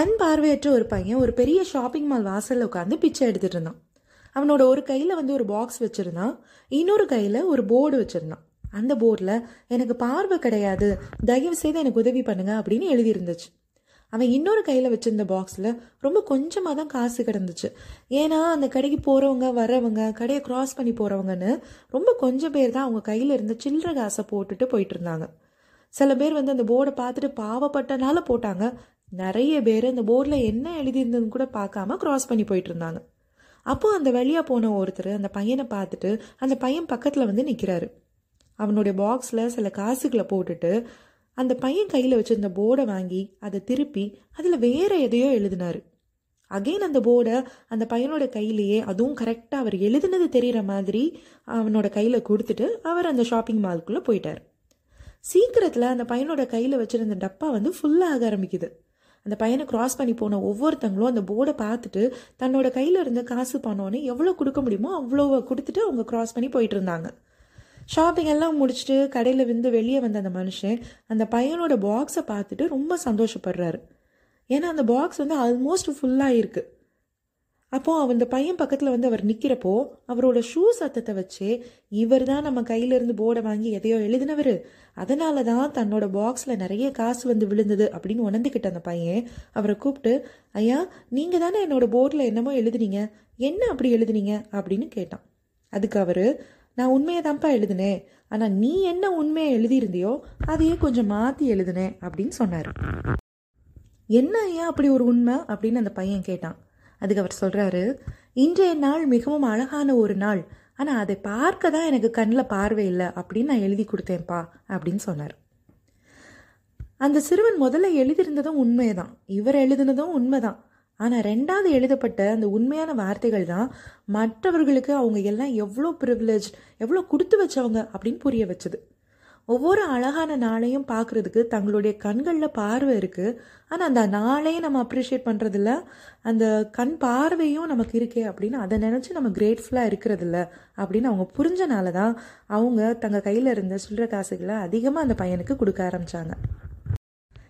கண் பார்வையற்ற ஒரு பையன் ஒரு பெரிய ஷாப்பிங் மால் வாசலில் உட்காந்து பிச்சை எடுத்துட்டு இருந்தான். அவனோட ஒரு கையில் வந்து ஒரு பாக்ஸ் வச்சுருந்தான். இன்னொரு கையில் ஒரு போர்டு வச்சுருந்தான். அந்த போர்டில் எனக்கு பார்வை கிடையாது. தயவு செய்து எனக்கு உதவி பண்ணுங்க அப்படின்னு எழுதியிருந்துச்சு. அவன் இன்னொரு கையில் வச்சிருந்த பாக்ஸில் ரொம்ப கொஞ்சமாக தான் காசு கிடந்துச்சு. ஏன்னா அந்த கடைக்கு போகிறவங்க வர்றவங்க கடையை கிராஸ் பண்ணி போகிறவங்கன்னு ரொம்ப கொஞ்சம் பேர் தான் அவங்க கையில் இருந்த சில்லற காசை போட்டுட்டு போயிட்டு இருந்தாங்க. சில பேர் வந்து அந்த போர்டை பார்த்துட்டு பாவப்பட்டனால போட்டாங்க. நிறைய பேர் அந்த போர்டில் என்ன எழுதியிருந்ததுன்னு கூட பார்க்காம க்ராஸ் பண்ணி போயிட்டு இருந்தாங்க அப்போ அந்த வழியாக போன ஒருத்தர் அந்த பையனை பார்த்துட்டு அந்த பையன் பக்கத்தில் வந்து நிற்கிறாரு அவனுடைய பாக்ஸில் சில காசுகளை போட்டுட்டு அந்த பையன் கையில் வச்சிருந்த போர்டை வாங்கி அதை திருப்பி அதில் வேற எதையோ எழுதினார். அகைன் அந்த போர்டை அந்த பையனோட கையிலேயே அதுவும் கரெக்டாக அவர் எழுதுனது தெரிகிற மாதிரி அவனோட கையில் கொடுத்துட்டு அவர் அந்த ஷாப்பிங் மால்குள்ளே போயிட்டார். சீக்கிரத்தில் அந்த பையனோட கையில் வச்சிருந்த டப்பா வந்து ஃபுல்லாக ஆக ஆரம்பிக்குது. அந்த பையனை கிராஸ் பண்ணி போன ஒவ்வொருத்தங்களும் அந்த போர்டை பார்த்துட்டு தன்னோட கையில் இருந்த காசு பணம்னு எவ்வளோ கொடுக்க முடியுமோ அவ்வளோ கொடுத்துட்டு அவங்க கிராஸ் பண்ணி போயிட்டு இருந்தாங்க. ஷாப்பிங் எல்லாம் முடிச்சுட்டு கடையில் விந்து வெளியே வந்த அந்த மனுஷன் அந்த பையனோட பாக்ஸை பார்த்துட்டு ரொம்ப சந்தோஷப்படுறாரு. ஏன்னா அந்த பாக்ஸ் வந்து ஆல்மோஸ்ட் ஃபுல்லாக இருக்குது அப்போ அந்த பையன் பக்கத்தில் வந்து அவர் நிற்கிறப்போ அவரோட ஷூ சத்தத்தை வச்சு இவர் தான் நம்ம கையிலேருந்து போர்டை வாங்கி எதையோ எழுதினவர். அதனால தான் தன்னோட பாக்ஸில் நிறைய காசு வந்து விழுந்தது அப்படின்னு உணர்ந்துக்கிட்ட அந்த பையன் அவரை கூப்பிட்டு ஐயா நீங்கள் தானே என்னோட போர்டில் என்னமோ எழுதுனீங்க? என்ன அப்படி எழுதுனீங்க? அப்படின்னு கேட்டான். அதுக்கு அவர் நான் உண்மையை தான்ப்பா எழுதினேன். ஆனால் நீ என்ன உண்மையை எழுதியிருந்தியோ அதையே கொஞ்சம் மாற்றி எழுதினேன். அப்படின்னு சொன்னார். என்ன ஐயா அப்படி ஒரு உண்மை? அப்படின்னு அந்த பையன் கேட்டான். அதுக்கு அவர் சொல்கிறாரு இன்றைய நாள் மிகவும் அழகான ஒரு நாள். ஆனால் அதை பார்க்க தான் எனக்கு கண்ணில் பார்வை இல்லை. அப்படின்னு நான் எழுதி கொடுத்தேன்ப்பா அப்படின்னு சொன்னார். அந்த சிறுவன் முதல்ல எழுதியிருந்ததும் உண்மைதான். இவர் எழுதினதும் உண்மைதான். ஆனால் ரெண்டாவது எழுதப்பட்ட அந்த உண்மையான வார்த்தைகள் தான் மற்றவர்களுக்கு அவங்க எல்லாம் எவ்வளோ ப்ரிவிலேஜ் எவ்வளோ கொடுத்து வச்சவங்க அப்படின்னு புரிய வச்சது. ஒவ்வொரு அழகான நாளையும் பார்க்குறதுக்கு தங்களுடைய கண்களில் பார்வை இருக்குது ஆனால் அந்த நாளையும் நம்ம அப்ரிஷியேட் பண்ணுறதில்ல அந்த கண் பார்வையும் நமக்கு இருக்கே அப்படின்னு அதை நினச்சி நம்ம கிரேட்ஃபுல்லாக இருக்கிறதில்ல அப்படின்னு அவங்க புரிஞ்சனால தான் அவங்க தங்கள் கையில் இருந்த சில்லற காசுகளை அதிகமாக அந்த பையனுக்கு கொடுக்க ஆரம்பித்தாங்க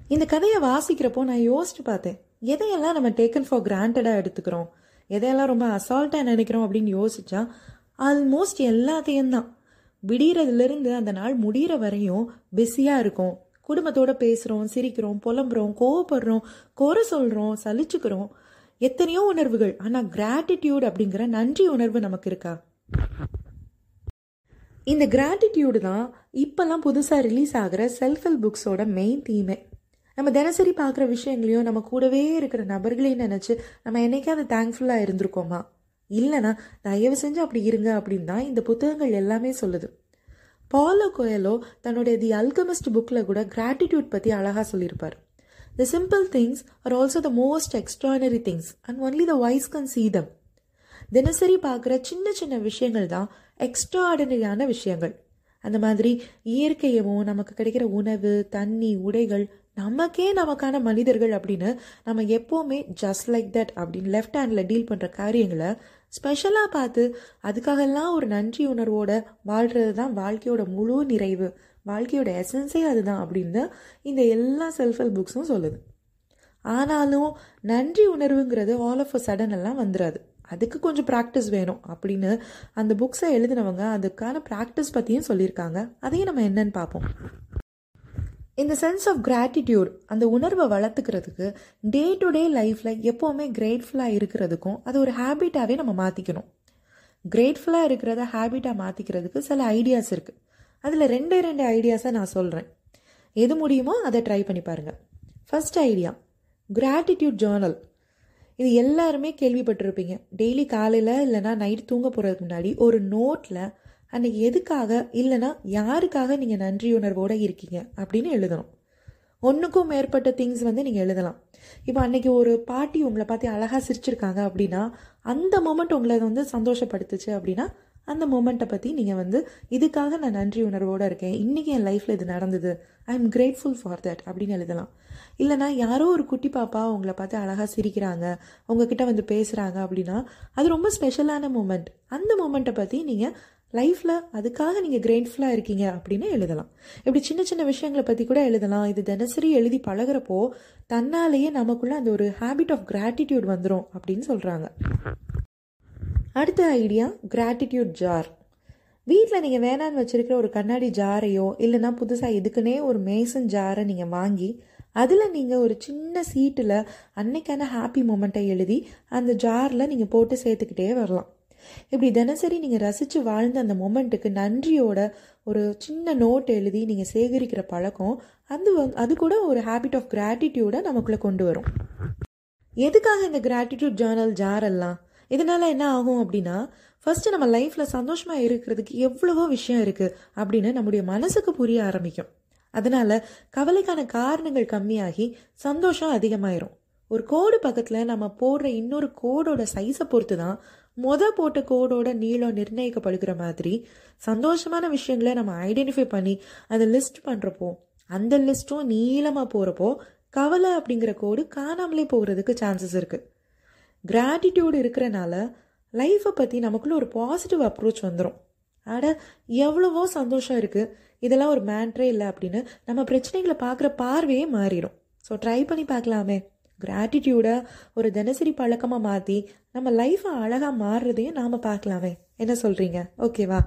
இந்த கதையை வாசிக்கிறப்போ நான் யோசிச்சு பார்த்தேன் எதையெல்லாம் நம்ம டேக்கன் ஃபார் கிராண்டடாக எடுத்துக்கிறோம்? எதையெல்லாம் ரொம்ப அசால்ட்டாக நினைக்கிறோம் அப்படின்னு யோசிச்சா ஆல்மோஸ்ட் எல்லாத்தையும் தான் விடியறதுலேருந்து அந்த நாள் முடிகிற வரையும் பிஸியாக இருக்கும். குடும்பத்தோட பேசுகிறோம் சிரிக்கிறோம் புலம்புறோம் கோவப்படுறோம் குறை சொல்கிறோம் சலிச்சுக்கிறோம். எத்தனையோ உணர்வுகள். ஆனால் கிராட்டிடியூட் அப்படிங்கிற நன்றி உணர்வு நமக்கு இருக்கா? இந்த கிராட்டிடியூடு தான் இப்போல்லாம் புதுசாக ரிலீஸ் ஆகிற செல்ஃப் ஹெல்ப் புக்ஸோட மெயின் தீமே நம்ம தினசரி பார்க்குற விஷயங்களையும் நம்ம கூடவே இருக்கிற நபர்களையும் நினச்சி நம்ம என்னைக்காவது தேங்க்ஃபுல்லாக இருந்திருக்கோமா? இல்லைனா தயவு செஞ்சு அப்படி இருங்க அப்படின்னு தான் இந்த புத்தகங்கள் எல்லாமே சொல்லுது. பாலோ கோயலோ தன்னுடைய தி அல்கமிஸ்ட் புக்கில் கூட கிராட்டிடியூட் பற்றி அழகாக சொல்லியிருப்பார். The simple things are also the most extraordinary things and only the wise can see them தினசரி பார்க்குற சின்ன சின்ன விஷயங்கள் தான் எக்ஸ்ட்ராடினரியான விஷயங்கள். அந்த மாதிரி இயற்கையவும் நமக்கு கிடைக்கிற உணவு தண்ணி உடைகள் நமக்கே நமக்கான மனிதர்கள் அப்படின்னு நம்ம எப்போவுமே ஜஸ்ட் லைக் தட் அப்படின்னு லெஃப்ட் ஹேண்டில் டீல் பண்ணுற காரியங்களை ஸ்பெஷலாக பார்த்து அதுக்காகலாம் ஒரு நன்றி உணர்வோட வாழ்கிறது தான் வாழ்க்கையோட முழு நிறைவு. வாழ்க்கையோட எசன்ஸே அதுதான் அப்படின்னு இந்த எல்லா செல்ஃப் ஹெல்ப் புக்ஸும் சொல்லுது. ஆனாலும் நன்றி உணர்வுங்கிறது ஆல் ஆஃப் அ சடன் எல்லாம் வந்துடாது அதுக்கு கொஞ்சம் ப்ராக்டிஸ் வேணும் அப்படின்னு அந்த புக்ஸை எழுதினவங்க அதுக்கான ப்ராக்டிஸ் பற்றியும் சொல்லியிருக்காங்க. அதையும் நம்ம என்னன்னு பார்ப்போம். இந்த சென்ஸ் ஆஃப் கிராட்டிடியூட் அந்த உணர்வை வளர்த்துக்கிறதுக்கு டே டு டே லைஃப்பில் எப்போவுமே கிரேட்ஃபுல்லாக இருக்கிறதுக்கும் அது ஒரு ஹேபிட்டாகவே நம்ம மாற்றிக்கணும் கிரேட்ஃபுல்லாக இருக்கிறத ஹேபிட்டாக மாற்றிக்கிறதுக்கு சில ஐடியாஸ் இருக்குது அதில் ரெண்டே ரெண்டு ஐடியாஸை நான் சொல்கிறேன் எது முடியுமோ அதை ட்ரை பண்ணி பாருங்கள் ஃபர்ஸ்ட் ஐடியா கிராட்டிடியூட் ஜேர்னல் இது எல்லாருமே கேள்விப்பட்டிருப்பீங்க. டெய்லி காலையில் இல்லைனா நைட் தூங்க போகிறதுக்கு முன்னாடி ஒரு நோட்டில் அன்னைக்கு எதுக்காக இல்லைனா யாருக்காக நீங்கள் நன்றியுணர்வோடு இருக்கீங்க அப்படின்னு எழுதணும். ஒன்றுக்கும் மேற்பட்ட திங்ஸ் வந்து நீங்கள் எழுதலாம். இப்போ அன்றைக்கி ஒரு பாட்டி உங்களை பார்த்து அழகாக சிரிச்சிருக்காங்க அப்படின்னா அந்த மூமெண்ட் உங்களை வந்து சந்தோஷப்படுத்துச்சு அப்படின்னா அந்த மூமெண்ட்டை பற்றி நீங்கள் வந்து இதுக்காக நான் நன்றி உணர்வோடு இருக்கேன். இன்றைக்கி என் லைஃப்பில் இது நடந்தது. I am grateful for that அப்படின்னு எழுதலாம். இல்லைனா யாரோ ஒரு குட்டி பாப்பா உங்களை பார்த்து அழகாக சிரிக்கிறாங்க உங்ககிட்ட வந்து பேசுகிறாங்க அப்படின்னா அது ரொம்ப ஸ்பெஷலான மூமெண்ட் அந்த மூமெண்ட்டை பற்றி நீங்கள் லைஃப்பில் அதுக்காக நீங்கள் கிரேட்ஃபுல்லாக இருக்கீங்க அப்படின்னு எழுதலாம். இப்படி சின்ன சின்ன விஷயங்களை பற்றி கூட எழுதலாம். இது தினசரி எழுதி பழகுறப்போ தன்னாலேயே நமக்குள்ளே அந்த ஒரு ஹேபிட் ஆஃப் கிராட்டிடியூட் வந்துடும் அப்படின்னு சொல்கிறாங்க அடுத்த ஐடியா கிராட்டிடியூட் ஜார் வீட்டில் நீங்கள் வேணான்னு வச்சுருக்கிற ஒரு கண்ணாடி ஜாரையோ இல்லைன்னா புதுசாக இதுக்குன்னே ஒரு மேசன் ஜாரை நீங்கள் வாங்கி அதில் நீங்கள் ஒரு சின்ன சீட்டில் அன்னைக்கான ஹாப்பி மூமெண்ட்டை எழுதி அந்த ஜாரில் நீங்கள் போட்டு சேர்த்துக்கிட்டே வரலாம். இப்படி தினசரி நீங்கள் ரசித்து வாழ்ந்த அந்த மொமெண்ட்டுக்கு நன்றியோட ஒரு சின்ன நோட் எழுதி நீங்கள் சேகரிக்கிற பழக்கம் அது வந் அது கூட ஒரு ஹேபிட் ஆஃப் கிராட்டிடியூடை நமக்குள்ளே கொண்டு வரும். எதுக்காக இந்த கிராட்டிடியூட் ஜேர்னல் ஜார் எல்லாம்? இதனால என்ன ஆகும் அப்படின்னா ஃபர்ஸ்ட் நம்ம லைஃப்ல சந்தோஷமா இருக்கிறதுக்கு எவ்வளவோ விஷயம் இருக்கு அப்படின்னு நம்முடைய மனசுக்கு புரிய ஆரம்பிக்கும். அதனால கவலைக்கான காரணங்கள் கம்மியாகி சந்தோஷம் அதிகமாயிரும். ஒரு கோடு பக்கத்தில் நம்ம போடுற இன்னொரு கோடோட சைஸை பொறுத்து தான் மொதல் போட்ட கோடோட நீளம் நிர்ணயிக்கப்படுகிற மாதிரி சந்தோஷமான விஷயங்களை நம்ம ஐடென்டிஃபை பண்ணி அதை லிஸ்ட் பண்ணுறப்போ அந்த லிஸ்ட்டும் நீளமாக போகிறப்போ கவலை அப்படிங்கிற கோடு காணாமலே போகிறதுக்கு சான்சஸ் இருக்குது கிராட்டிடியூடு இருக்கிறனால லைஃப்பை பற்றி நமக்குள்ள ஒரு பாசிட்டிவ் அப்ரோச் வந்துடும் அட எவ்வளவோ சந்தோஷம் இருக்குது இதெல்லாம் ஒரு மேட்ரே இல்லை அப்படின்னு நம்ம பிரச்சனைகளை பார்க்குற பார்வையே மாறிடும். ஸோ ட்ரை பண்ணி பார்க்கலாமே. கிராட்டிடியூடை ஒரு தினசரி பழக்கமாக மாற்றி நம்ம லைஃப்பை அழகாக மாறுறதையும் நாம் பார்க்கலாமே. என்ன சொல்கிறீங்க ஓகேவா